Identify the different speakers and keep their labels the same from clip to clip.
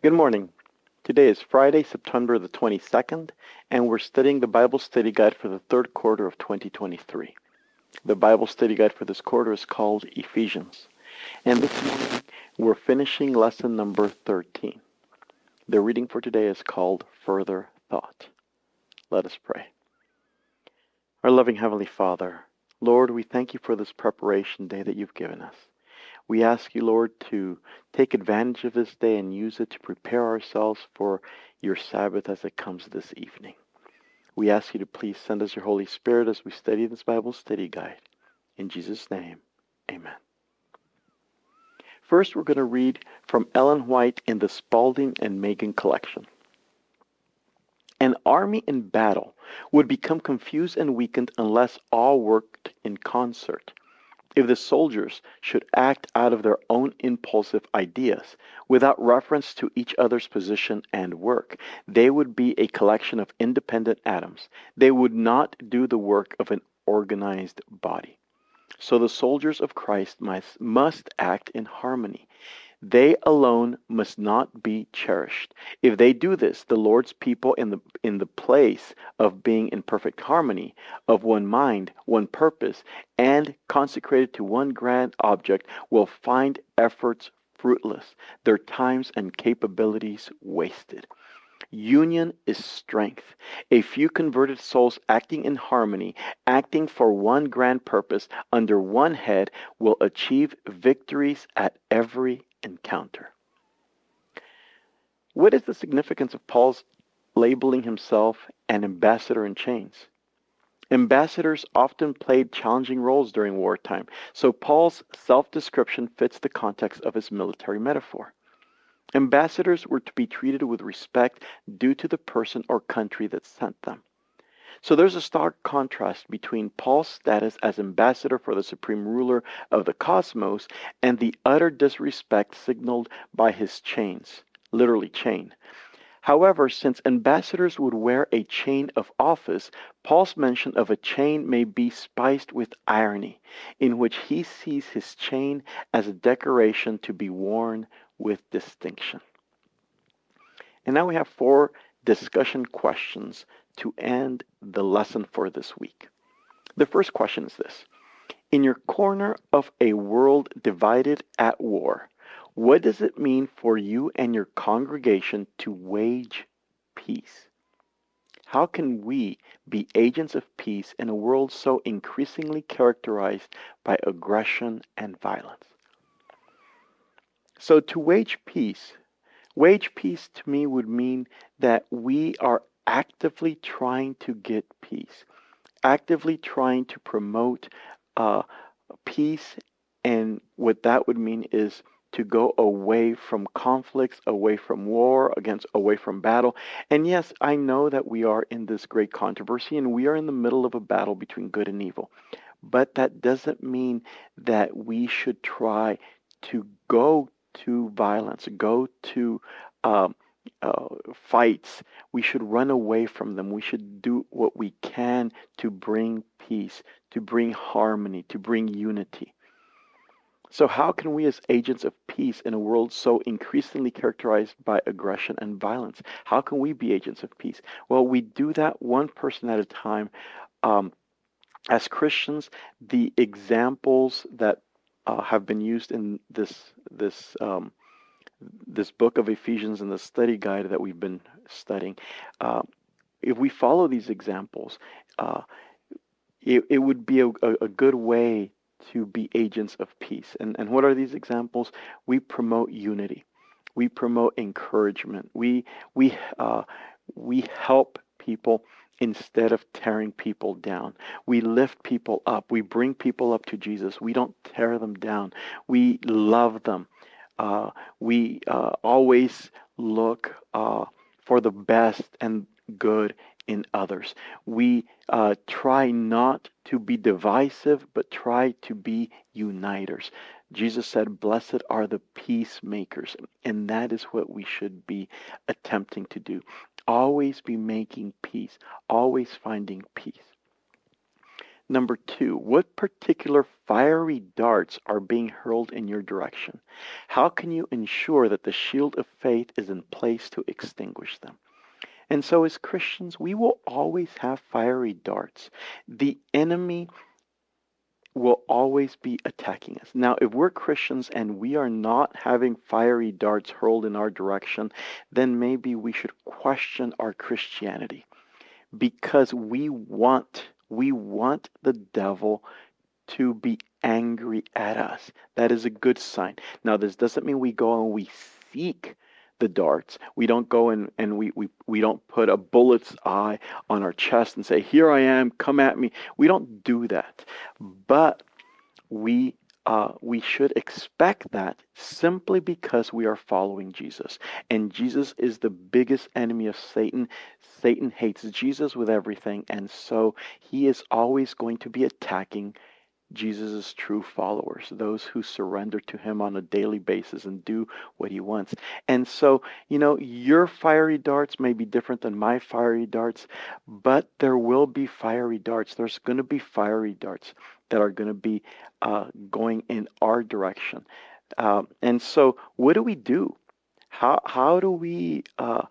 Speaker 1: Good morning. Today is Friday, September the 22nd, and we're studying the Bible study guide for the third quarter of 2023. The Bible study guide for this quarter is called Ephesians. And this morning, we're finishing lesson number 13. The reading for today is called Further Thought. Let us pray. Our loving Heavenly Father, Lord, we thank you for this preparation day that you've given us. We ask you, Lord, to take advantage of this day and use it to prepare ourselves for your Sabbath as it comes this evening. We ask you to please send us your Holy Spirit as we study this Bible study guide. In Jesus' name, amen. First, we're going to read from Ellen White in the Spalding and Magan collection. An army in battle would become confused and weakened unless all worked in concert. If the soldiers should act out of their own impulsive ideas, without reference to each other's position and work, they would be a collection of independent atoms. They would not do the work of an organized body. So the soldiers of Christ must, must act in harmony. They alone must not be cherished. If they do this, the Lord's people in the in the place of being in perfect harmony, of one mind, one purpose, and consecrated to one grand object, will find efforts fruitless, their times and capabilities wasted. Union is strength. A few converted souls acting in harmony, acting for one grand purpose under one head, will achieve victories at every encounter. What is the significance of Paul's labeling himself an ambassador in chains? Ambassadors often played challenging roles during wartime, so Paul's self description fits the context of his military metaphor. Ambassadors were to be treated with respect due to the person or country that sent them. So there's a stark contrast between Paul's status as ambassador for the supreme ruler of the cosmos and the utter disrespect signaled by his chains, literally chain. However, since ambassadors would wear a chain of office, Paul's mention of a chain may be spiced with irony, in which he sees his chain as a decoration to be worn with distinction. And now we have four discussion questions to end the lesson for this week. The first question is this In your corner of a world divided at war, what does it mean for you and your congregation to wage peace? How can we be agents of peace in a world so increasingly characterized by aggression and violence? So, to wage peace, wage peace to me would mean that we are actively trying to get peace, actively trying to promote uh, peace. And what that would mean is to go away from conflicts, away from war, against away from battle. And yes, I know that we are in this great controversy and we are in the middle of a battle between good and evil. But that doesn't mean that we should try to go to violence, go to um, uh, fights, we should run away from them. We should do what we can to bring peace, to bring harmony, to bring unity. So, how can we, as agents of peace in a world so increasingly characterized by aggression and violence, how can we be agents of peace? Well, we do that one person at a time. Um, as Christians, the examples that uh, have been used in this this um, this book of Ephesians and the study guide that we've been studying, uh, if we follow these examples, uh, it, it would be a, a, good way to be agents of peace. And, and what are these examples? We promote unity. We promote encouragement. We, we, uh, we help people instead of tearing people down. We lift people up. We bring people up to Jesus. We don't tear them down. We love them. Uh, we uh, always look uh, for the best and good in others. We uh, try not to be divisive, but try to be uniters. Jesus said, Blessed are the peacemakers. And that is what we should be attempting to do. Always be making peace, always finding peace. Number two, what particular fiery darts are being hurled in your direction? How can you ensure that the shield of faith is in place to extinguish them? And so, as Christians, we will always have fiery darts. The enemy will always be attacking us. Now, if we're Christians and we are not having fiery darts hurled in our direction, then maybe we should question our Christianity because we want we want the devil to be angry at us. That is a good sign. Now, this doesn't mean we go and we seek the darts. We don't go and, and we, we, we don't put a bullet's eye on our chest and say, Here I am, come at me. We don't do that. But we uh, we should expect that simply because we are following Jesus. And Jesus is the biggest enemy of Satan. Satan hates Jesus with everything, and so he is always going to be attacking Jesus' true followers, those who surrender to him on a daily basis and do what he wants. And so, you know, your fiery darts may be different than my fiery darts, but there will be fiery darts. There's going to be fiery darts that are going to be uh, going in our direction. Uh, and so, what do we do? How, how do we uh,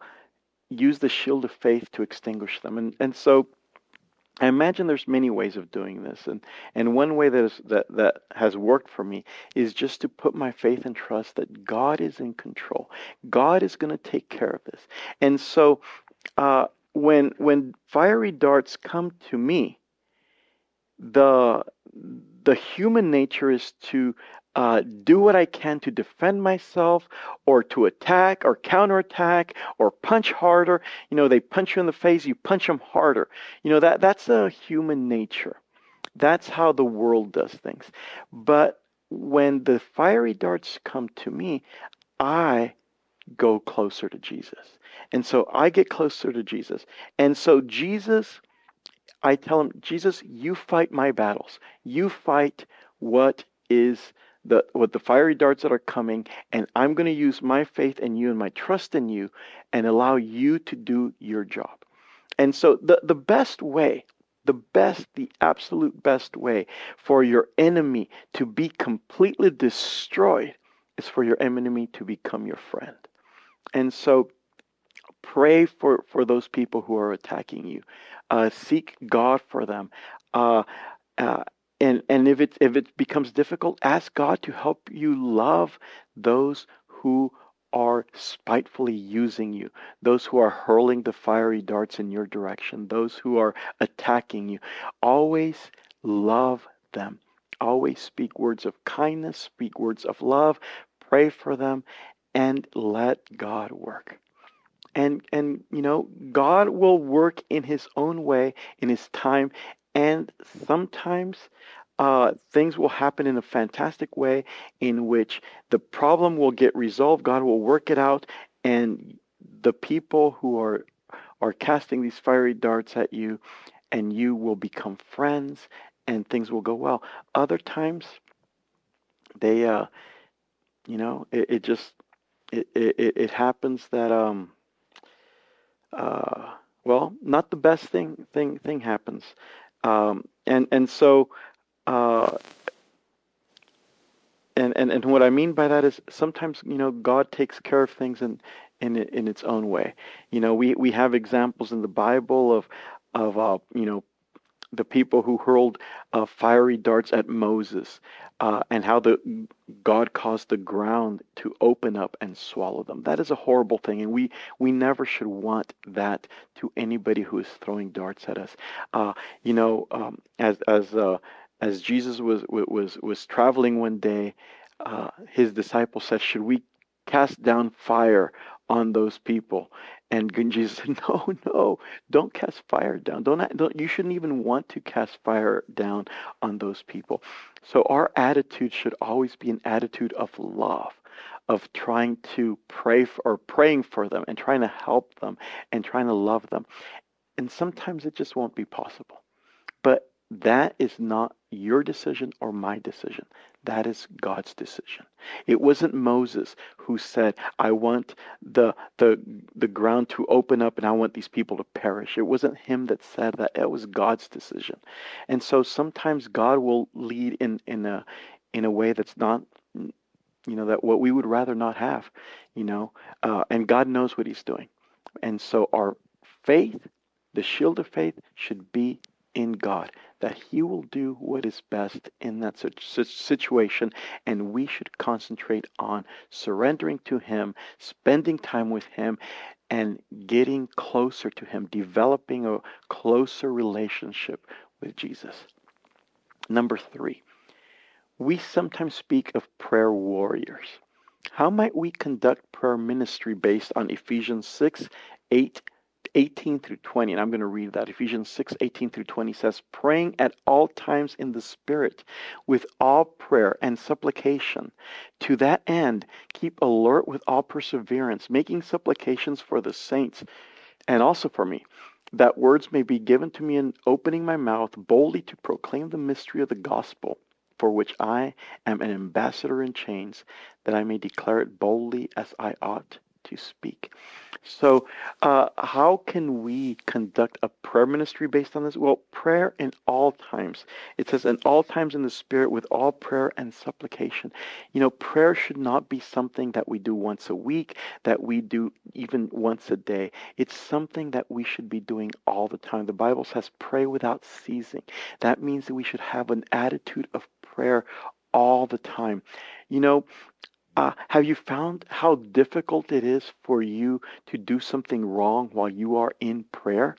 Speaker 1: use the shield of faith to extinguish them? And, and so, I imagine there's many ways of doing this, and, and one way that, is, that that has worked for me is just to put my faith and trust that God is in control. God is going to take care of this, and so uh, when when fiery darts come to me, the the human nature is to uh, do what I can to defend myself or to attack or counterattack or punch harder. You know, they punch you in the face, you punch them harder. You know, that, that's a human nature. That's how the world does things. But when the fiery darts come to me, I go closer to Jesus. And so I get closer to Jesus. And so Jesus, I tell him, Jesus, you fight my battles. You fight what is the with the fiery darts that are coming and i'm going to use my faith in you and my trust in you and allow you to do your job and so the the best way the best the absolute best way for your enemy to be completely destroyed is for your enemy to become your friend and so pray for for those people who are attacking you. Uh, seek god for them. Uh, uh, and and if it if it becomes difficult ask god to help you love those who are spitefully using you those who are hurling the fiery darts in your direction those who are attacking you. Always love them. Always speak words of kindness speak words of love pray for them and let god work and and you know god will work in his own way in his time and sometimes uh, things will happen in a fantastic way in which the problem will get resolved. God will work it out, and the people who are are casting these fiery darts at you, and you will become friends, and things will go well. Other times, they, uh, you know, it, it just it, it it happens that um uh well not the best thing thing thing happens um, and and so uh, and, and and what I mean by that is sometimes you know God takes care of things in in in its own way. You know we we have examples in the Bible of of uh, you know the people who hurled uh, fiery darts at Moses, uh, and how the God caused the ground to open up and swallow them. That is a horrible thing, and we we never should want that to anybody who is throwing darts at us. Uh, you know, um, as as uh, as Jesus was was was traveling one day, uh, his disciples said, "Should we cast down fire on those people?" And Jesus said, "No, no, don't cast fire down. Don't, don't you shouldn't even want to cast fire down on those people." So our attitude should always be an attitude of love, of trying to pray for, or praying for them and trying to help them and trying to love them. And sometimes it just won't be possible. That is not your decision or my decision. That is God's decision. It wasn't Moses who said, I want the, the, the ground to open up and I want these people to perish. It wasn't him that said that. It was God's decision. And so sometimes God will lead in, in, a, in a way that's not, you know, that what we would rather not have, you know, uh, and God knows what he's doing. And so our faith, the shield of faith, should be in God, that He will do what is best in that situation, and we should concentrate on surrendering to Him, spending time with Him, and getting closer to Him, developing a closer relationship with Jesus. Number three, we sometimes speak of prayer warriors. How might we conduct prayer ministry based on Ephesians 6 8 18 through 20, and I'm going to read that. Ephesians 6, 18 through 20 says, Praying at all times in the Spirit, with all prayer and supplication. To that end, keep alert with all perseverance, making supplications for the saints, and also for me, that words may be given to me in opening my mouth boldly to proclaim the mystery of the gospel, for which I am an ambassador in chains, that I may declare it boldly as I ought to speak. So, uh, how can we conduct a prayer ministry based on this? Well, prayer in all times. It says, in all times in the Spirit with all prayer and supplication. You know, prayer should not be something that we do once a week, that we do even once a day. It's something that we should be doing all the time. The Bible says, pray without ceasing. That means that we should have an attitude of prayer all the time. You know, uh, have you found how difficult it is for you to do something wrong while you are in prayer?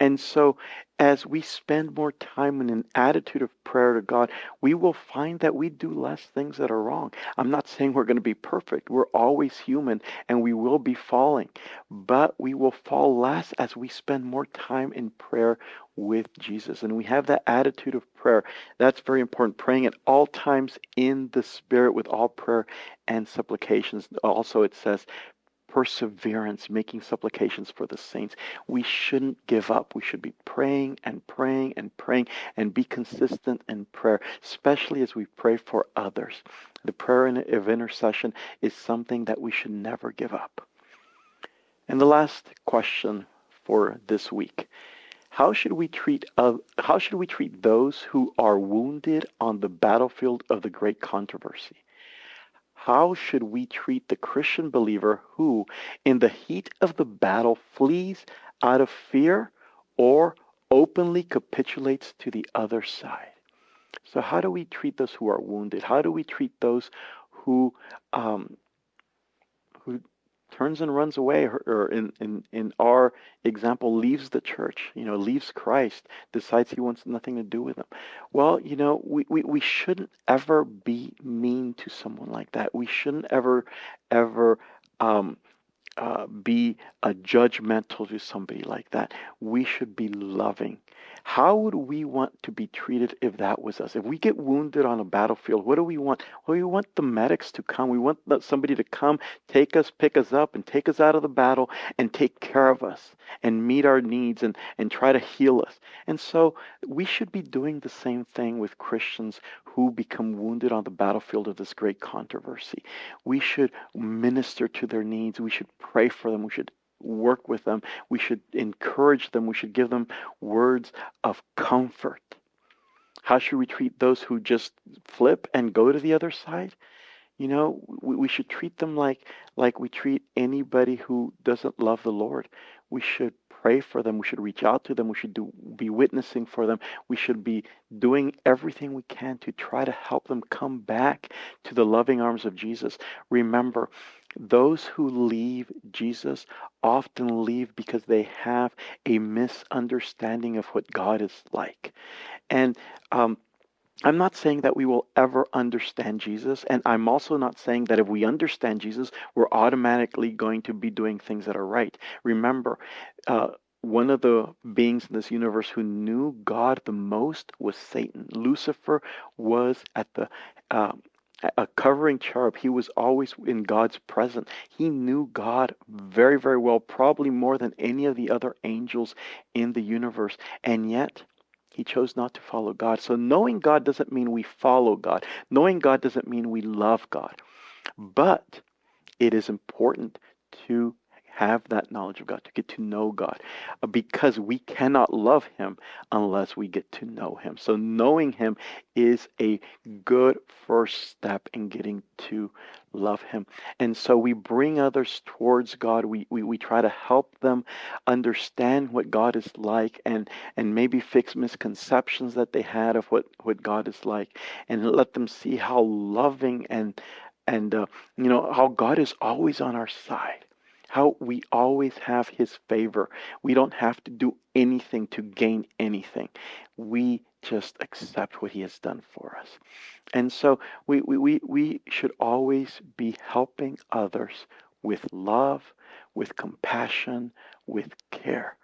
Speaker 1: And so, as we spend more time in an attitude of prayer to God, we will find that we do less things that are wrong. I'm not saying we're going to be perfect. We're always human and we will be falling, but we will fall less as we spend more time in prayer with Jesus. And we have that attitude of prayer. That's very important. Praying at all times in the Spirit with all prayer and supplications. Also, it says, perseverance, making supplications for the saints. We shouldn't give up. We should be praying and praying and praying and be consistent in prayer, especially as we pray for others. The prayer of intercession is something that we should never give up. And the last question for this week. How should we treat uh, how should we treat those who are wounded on the battlefield of the great controversy? How should we treat the Christian believer who, in the heat of the battle, flees out of fear or openly capitulates to the other side? So, how do we treat those who are wounded? How do we treat those who um, who turns and runs away, or, in, in, in our example, leaves the church, you know, leaves Christ, decides he wants nothing to do with them. Well, you know, we, we, we shouldn't ever be mean to someone like that. We shouldn't ever, ever um, uh, be a judgmental to somebody like that. We should be loving. How would we want to be treated if that was us? If we get wounded on a battlefield, what do we want? Well, we want the medics to come. We want somebody to come, take us, pick us up, and take us out of the battle and take care of us and meet our needs and, and try to heal us. And so we should be doing the same thing with Christians who become wounded on the battlefield of this great controversy. We should minister to their needs. We should pray for them. We should work with them. We should encourage them. We should give them words of comfort. How should we treat those who just flip and go to the other side? You know, we, we should treat them like like we treat anybody who doesn't love the Lord. We should pray for them. We should reach out to them. We should do, be witnessing for them. We should be doing everything we can to try to help them come back to the loving arms of Jesus. Remember, those who leave Jesus often leave because they have a misunderstanding of what God is like. And um, I'm not saying that we will ever understand Jesus, and I'm also not saying that if we understand Jesus, we're automatically going to be doing things that are right. Remember, uh, one of the beings in this universe who knew God the most was Satan. Lucifer was at the uh, a covering cherub. He was always in God's presence. He knew God very, very well, probably more than any of the other angels in the universe. And yet, He chose not to follow God. So knowing God doesn't mean we follow God. Knowing God doesn't mean we love God. But it is important to have that knowledge of God, to get to know God, uh, because we cannot love Him unless we get to know Him. So, knowing Him is a good first step in getting to love Him. And so, we bring others towards God. We, we, we try to help them understand what God is like and, and maybe fix misconceptions that they had of what, what God is like and let them see how loving and and uh, you know how God is always on our side how we always have his favor. We don't have to do anything to gain anything. We just accept what he has done for us. And so we, we, we, we should always be helping others with love, with compassion, with care.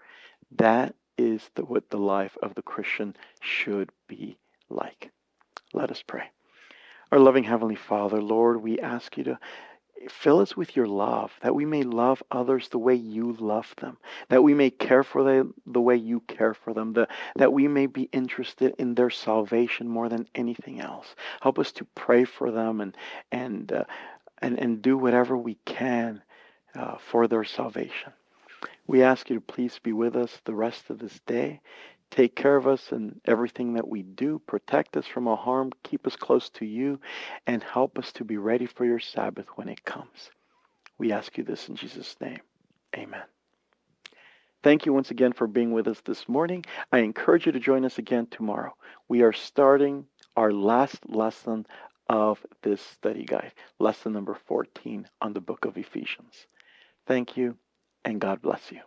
Speaker 1: That is the, what the life of the Christian should be like. Let us pray. Our loving Heavenly Father, Lord, we ask you to Fill us with your love, that we may love others the way you love them, that we may care for them the way you care for them, the, that we may be interested in their salvation more than anything else. Help us to pray for them and and uh, and and do whatever we can uh, for their salvation. We ask you to please be with us the rest of this day. Take care of us in everything that we do. Protect us from all harm. Keep us close to you. And help us to be ready for your Sabbath when it comes. We ask you this in Jesus' name. Amen. Thank you once again for being with us this morning. I encourage you to join us again tomorrow. We are starting our last lesson of this study guide, lesson number 14 on the book of Ephesians. Thank you, and God bless you.